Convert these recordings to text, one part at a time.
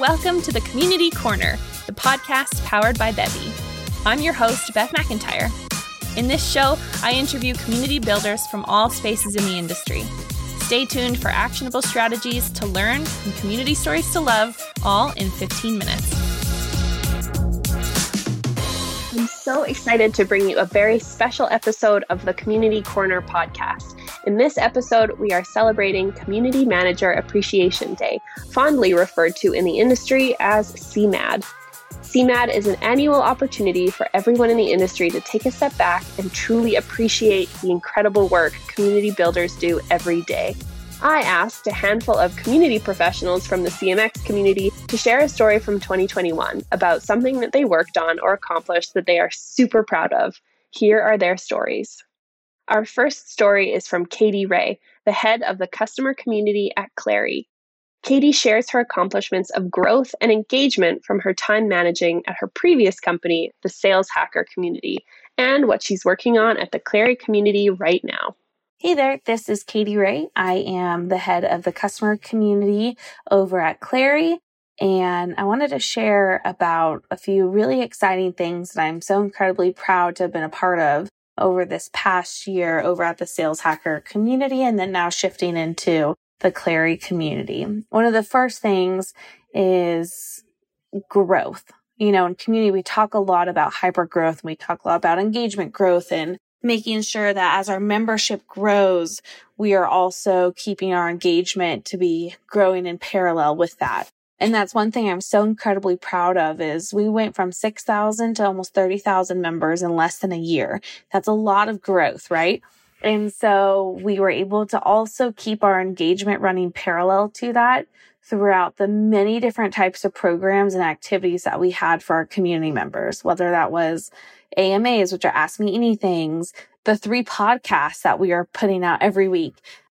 Welcome to the Community Corner, the podcast powered by Bevy. I'm your host, Beth McIntyre. In this show, I interview community builders from all spaces in the industry. Stay tuned for actionable strategies to learn and community stories to love, all in 15 minutes. I'm so excited to bring you a very special episode of the Community Corner podcast. In this episode, we are celebrating Community Manager Appreciation Day, fondly referred to in the industry as CMAD. CMAD is an annual opportunity for everyone in the industry to take a step back and truly appreciate the incredible work community builders do every day. I asked a handful of community professionals from the CMX community to share a story from 2021 about something that they worked on or accomplished that they are super proud of. Here are their stories. Our first story is from Katie Ray, the head of the customer community at Clari. Katie shares her accomplishments of growth and engagement from her time managing at her previous company, the Saleshacker Community, and what she's working on at the Clari community right now. Hey there, this is Katie Ray. I am the head of the customer community over at Clari. And I wanted to share about a few really exciting things that I'm so incredibly proud to have been a part of over this past year over at the Saleshacker community and then now shifting into the Clari community. One of the first things is growth. You know, in community, we talk a lot about hyper growth and we talk a lot about engagement growth and making sure that as our membership grows, we are also keeping our engagement to be growing in parallel with that. And that's one thing I'm so incredibly proud of is we went from 6,000 to almost 30,000 members in less than a year. That's a lot of growth, right? And so we were able to also keep our engagement running parallel to that throughout the many different types of programs and activities that we had for our community members, whether that was AMAs, which are Ask Me Anythings, the three podcasts that we are putting out every week,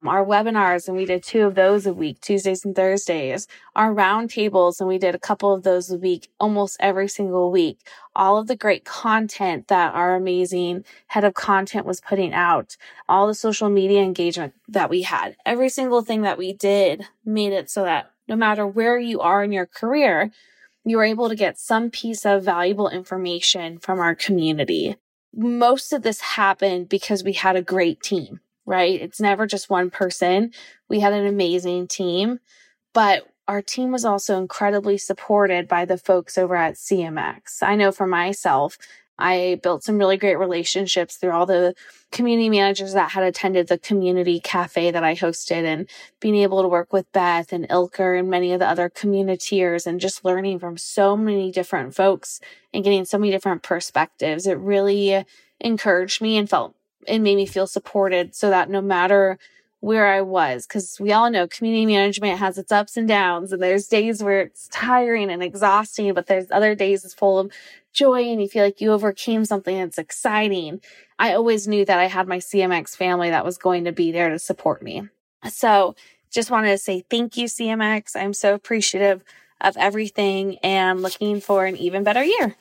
our webinars, and we did two of those a week, Tuesdays and Thursdays, our roundtables, and we did a couple of those a week, almost every single week. All of the great content that our amazing head of content was putting out, all the social media engagement that we had, every single thing that we did made it so that no matter where you are in your career, you were able to get some piece of valuable information from our community. Most of this happened because we had a great team right? It's never just one person. We had an amazing team, but our team was also incredibly supported by the folks over at CMX. I know for myself, I built some really great relationships through all the community managers that had attended the community cafe that I hosted and being able to work with Beth and Ilker and many of the other communiteers and just learning from so many different folks and getting so many different perspectives. It really encouraged me and felt it made me feel supported so that no matter where I was, because we all know community management has its ups and downs, and there's days where it's tiring and exhausting, but there's other days it's full of joy and you feel like you overcame something that's exciting. I always knew that I had my CMX family that was going to be there to support me. So just wanted to say thank you, CMX. I'm so appreciative of everything and looking for an even better year.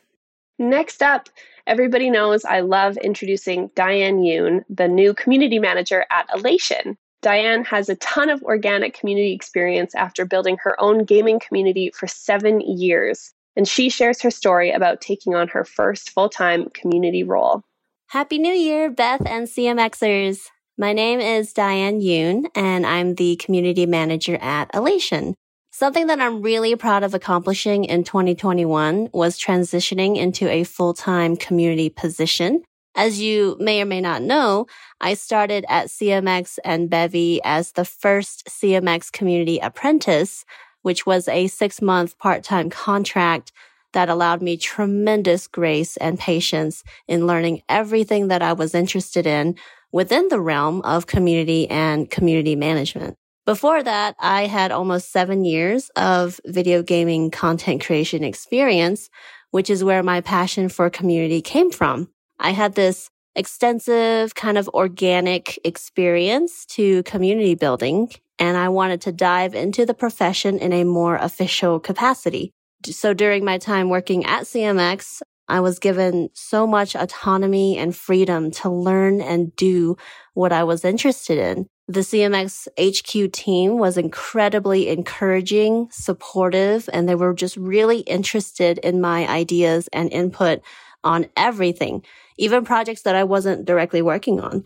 Next up, Everybody knows I love introducing Diane Yuen, the new community manager at Alation. Diane has a ton of organic community experience after building her own gaming community for seven years, and she shares her story about taking on her first full time community role. Happy New Year, Beth and CMXers! My name is Diane Yuen, and I'm the community manager at Alation. Something that I'm really proud of accomplishing in 2021 was transitioning into a full-time community position. As you may or may not know, I started at CMX and Bevy as the first CMX community apprentice, which was a six month part-time contract that allowed me tremendous grace and patience in learning everything that I was interested in within the realm of community and community management. Before that, I had almost seven years of video gaming content creation experience, which is where my passion for community came from. I had this extensive kind of organic experience to community building, and I wanted to dive into the profession in a more official capacity. So during my time working at CMX, I was given so much autonomy and freedom to learn and do what I was interested in. The CMX HQ team was incredibly encouraging, supportive, and they were just really interested in my ideas and input on everything, even projects that I wasn't directly working on.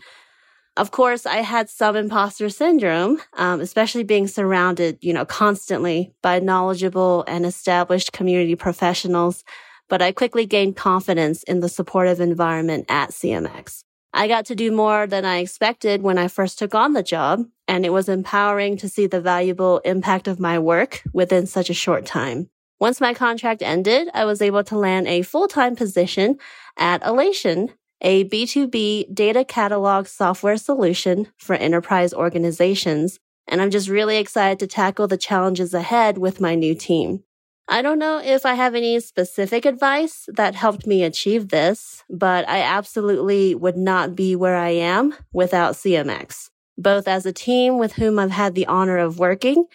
Of course, I had some imposter syndrome, um, especially being surrounded, you know, constantly by knowledgeable and established community professionals. But I quickly gained confidence in the supportive environment at CMX. I got to do more than I expected when I first took on the job, and it was empowering to see the valuable impact of my work within such a short time. Once my contract ended, I was able to land a full-time position at Alation, a B2B data catalog software solution for enterprise organizations. And I'm just really excited to tackle the challenges ahead with my new team. I don't know if I have any specific advice that helped me achieve this, but I absolutely would not be where I am without CMX, both as a team with whom I've had the honor of working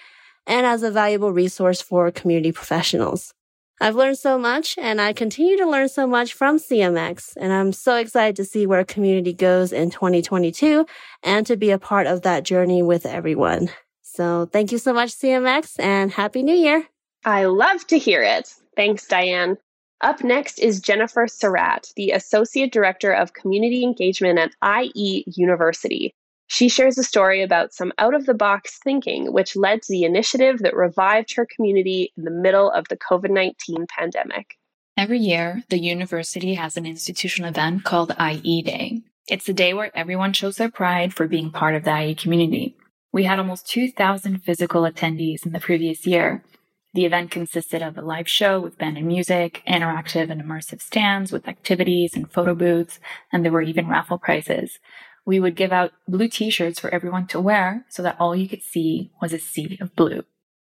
and as a valuable resource for community professionals. I've learned so much and I continue to learn so much from CMX. And I'm so excited to see where community goes in 2022 and to be a part of that journey with everyone. So thank you so much, CMX, and Happy New Year. I love to hear it. Thanks, Diane. Up next is Jennifer Serrat, the Associate Director of Community Engagement at IE University. She shares a story about some out of the box thinking, which led to the initiative that revived her community in the middle of the COVID 19 pandemic. Every year, the university has an institutional event called IE Day. It's a day where everyone shows their pride for being part of the IE community. We had almost 2,000 physical attendees in the previous year. The event consisted of a live show with band and music, interactive and immersive stands with activities and photo booths, and there were even raffle prizes we would give out blue t-shirts for everyone to wear so that all you could see was a sea of blue.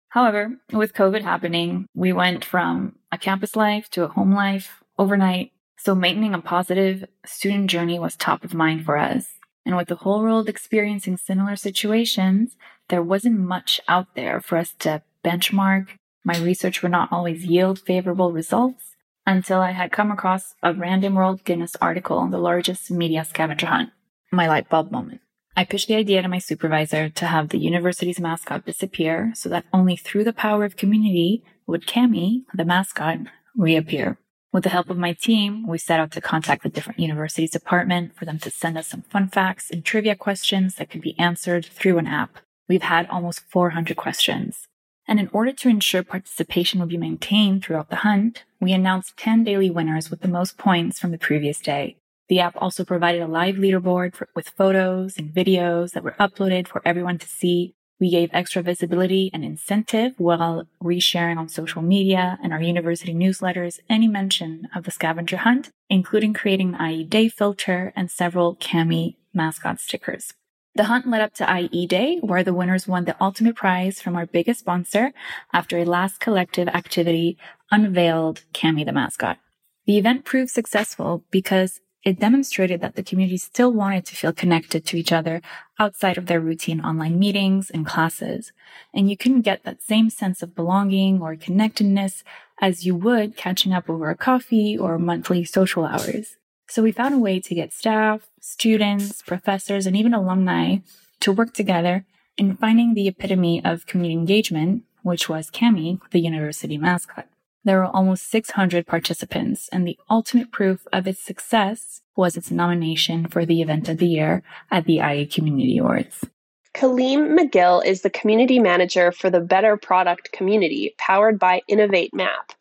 However, with COVID happening, we went from a campus life to a home life overnight. So maintaining a positive student journey was top of mind for us. And with the whole world experiencing similar situations, there wasn't much out there for us to benchmark. My research would not always yield favorable results until I had come across a random World Guinness article on the largest media scavenger hunt my light bulb moment. I pitched the idea to my supervisor to have the university's mascot disappear so that only through the power of community would Cami, the mascot, reappear. With the help of my team, we set out to contact the different universities department for them to send us some fun facts and trivia questions that could be answered through an app. We've had almost 400 questions. And in order to ensure participation would be maintained throughout the hunt, we announced 10 daily winners with the most points from the previous day. The app also provided a live leaderboard for, with photos and videos that were uploaded for everyone to see. We gave extra visibility and incentive while resharing on social media and our university newsletters any mention of the scavenger hunt, including creating an IE Day filter and several Cami mascot stickers. The hunt led up to IE Day, where the winners won the ultimate prize from our biggest sponsor after a last collective activity unveiled Cami the mascot. The event proved successful because it demonstrated that the community still wanted to feel connected to each other outside of their routine online meetings and classes. And you couldn't get that same sense of belonging or connectedness as you would catching up over a coffee or monthly social hours. So we found a way to get staff, students, professors, and even alumni to work together in finding the epitome of community engagement, which was Cami, the university mascot. There were almost 600 participants, and the ultimate proof of its success was its nomination for the event of the year at the IE Community Awards. Kaleem McGill is the community manager for the Better Product community powered by Innovatemap.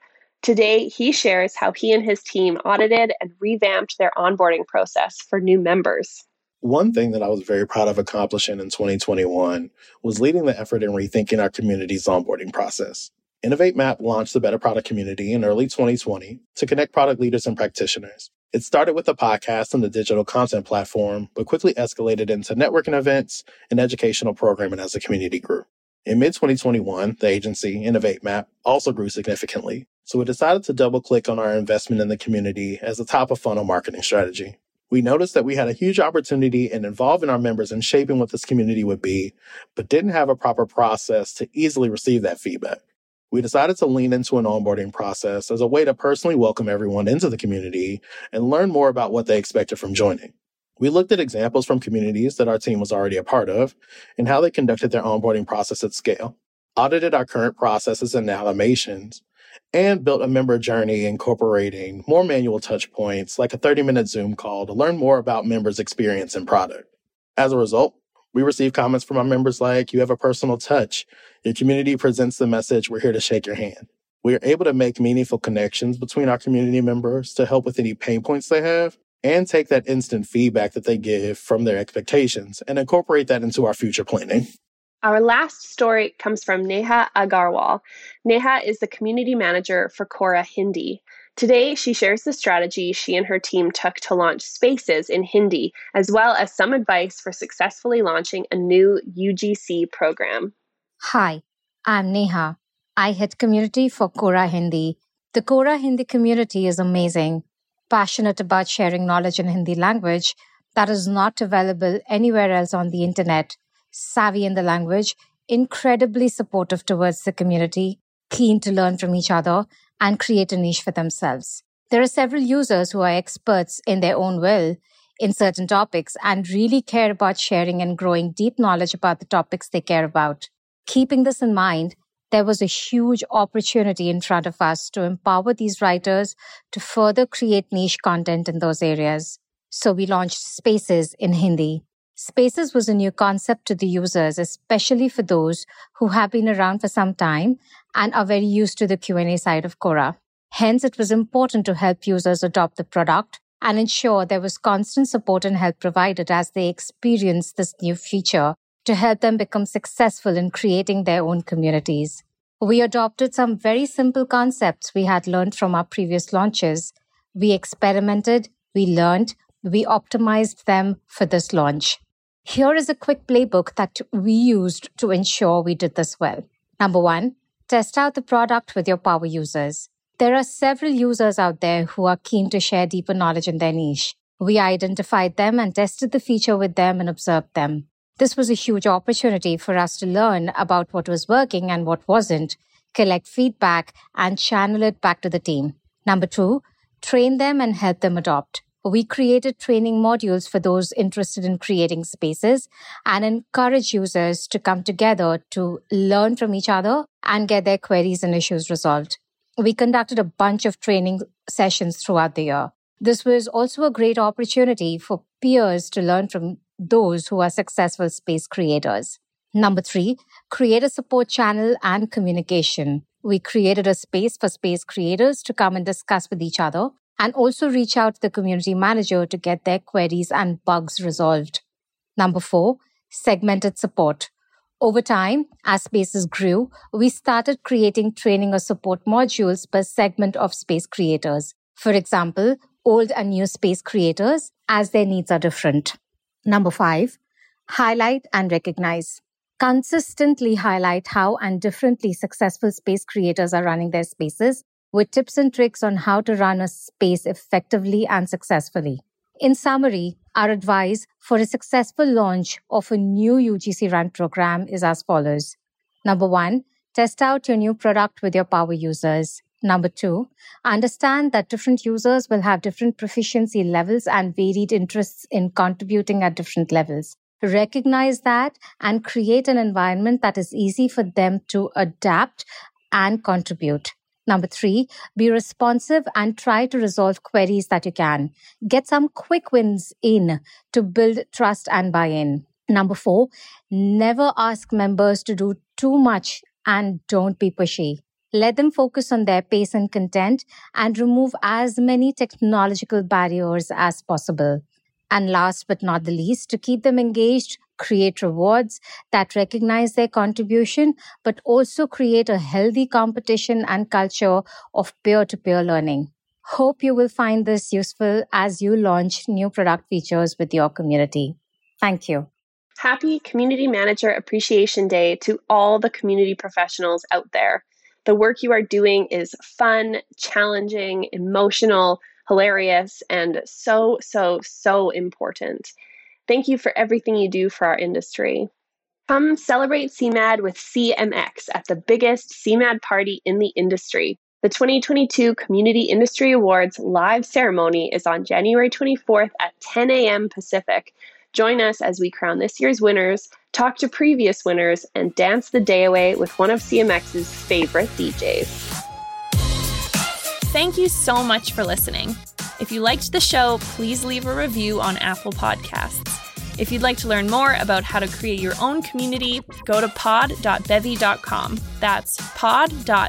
Today, he shares how he and his team audited and revamped their onboarding process for new members. One thing that I was very proud of accomplishing in 2021 was leading the effort in rethinking our community's onboarding process. Innovatemap launched the Better Product community in early 2020 to connect product leaders and practitioners. It started with a podcast and the digital content platform, but quickly escalated into networking events and educational programming as the community grew. In mid 2021, the agency, Innovatemap, also grew significantly. So we decided to double click on our investment in the community as a top of funnel marketing strategy. We noticed that we had a huge opportunity in involving our members in shaping what this community would be, but didn't have a proper process to easily receive that feedback we decided to lean into an onboarding process as a way to personally welcome everyone into the community and learn more about what they expected from joining. We looked at examples from communities that our team was already a part of and how they conducted their onboarding process at scale, audited our current processes and automations, and built a member journey incorporating more manual touch points like a 30 minute Zoom call to learn more about members' experience and product. As a result, we receive comments from our members like, You have a personal touch. Your community presents the message, We're here to shake your hand. We are able to make meaningful connections between our community members to help with any pain points they have and take that instant feedback that they give from their expectations and incorporate that into our future planning. Our last story comes from Neha Agarwal. Neha is the community manager for Quora Hindi. Today, she shares the strategy she and her team took to launch Spaces in Hindi, as well as some advice for successfully launching a new UGC program. Hi, I'm Neha. I head community for Quora Hindi. The Quora Hindi community is amazing, passionate about sharing knowledge in Hindi language that is not available anywhere else on the internet savvy in the language, incredibly supportive towards the community, keen to learn from each other, and create a niche for themselves. There are several users who are experts in their own will in certain topics and really care about sharing and growing deep knowledge about the topics they care about. Keeping this in mind, there was a huge opportunity in front of us to empower these writers to further create niche content in those areas. So we launched Spaces in Hindi. Spaces was a new concept to the users, especially for those who have been around for some time and are very used to the Q&A side of Quora. Hence, it was important to help users adopt the product and ensure there was constant support and help provided as they experienced this new feature to help them become successful in creating their own communities. We adopted some very simple concepts we had learned from our previous launches. We experimented, we learned, we optimized them for this launch. Here is a quick playbook that we used to ensure we did this well. Number one, test out the product with your power users. There are several users out there who are keen to share deeper knowledge in their niche. We identified them and tested the feature with them and observed them. This was a huge opportunity for us to learn about what was working and what wasn't, collect feedback, and channel it back to the team. Number two, train them and help them adopt we created training modules for those interested in creating spaces and encourage users to come together to learn from each other and get their queries and issues resolved. We conducted a bunch of training sessions throughout the year. This was also a great opportunity for peers to learn from those who are successful space creators. Number three, create a support channel and communication. We created a space for space creators to come and discuss with each other and also reach out to the community manager to get their queries and bugs resolved. Number four, segmented support. Over time, as spaces grew, we started creating training or support modules per segment of space creators. For example, old and new space creators as their needs are different. Number five, highlight and recognize. Consistently highlight how and differently successful space creators are running their spaces with tips and tricks on how to run a space effectively and successfully. In summary, our advice for a successful launch of a new UGC Run program is as follows. Number one, test out your new product with your power users. Number two, understand that different users will have different proficiency levels and varied interests in contributing at different levels. Recognize that and create an environment that is easy for them to adapt and contribute. Number three, be responsive and try to resolve queries that you can. Get some quick wins in to build trust and buy in. Number four, never ask members to do too much and don't be pushy. Let them focus on their pace and content and remove as many technological barriers as possible. And last but not the least, to keep them engaged, create rewards that recognize their contribution, but also create a healthy competition and culture of peer to peer learning. Hope you will find this useful as you launch new product features with your community. Thank you. Happy Community Manager Appreciation Day to all the community professionals out there. The work you are doing is fun, challenging, emotional, hilarious, and so, so, so important. Thank you for everything you do for our industry. Come celebrate CMAD with CMX at the biggest CMAD party in the industry. The 2022 Community Industry Awards live ceremony is on January 24th at 10 a.m. Pacific. Join us as we crown this year's winners, talk to previous winners, and dance the day away with one of CMX's favorite DJs. Thank you so much for listening. If you liked the show, please leave a review on Apple Podcasts. If you'd like to learn more about how to create your own community, go to pod.bevy.com. That's pod.bevy.com.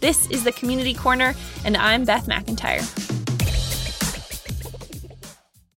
This is the Community Corner, and I'm Beth McIntyre.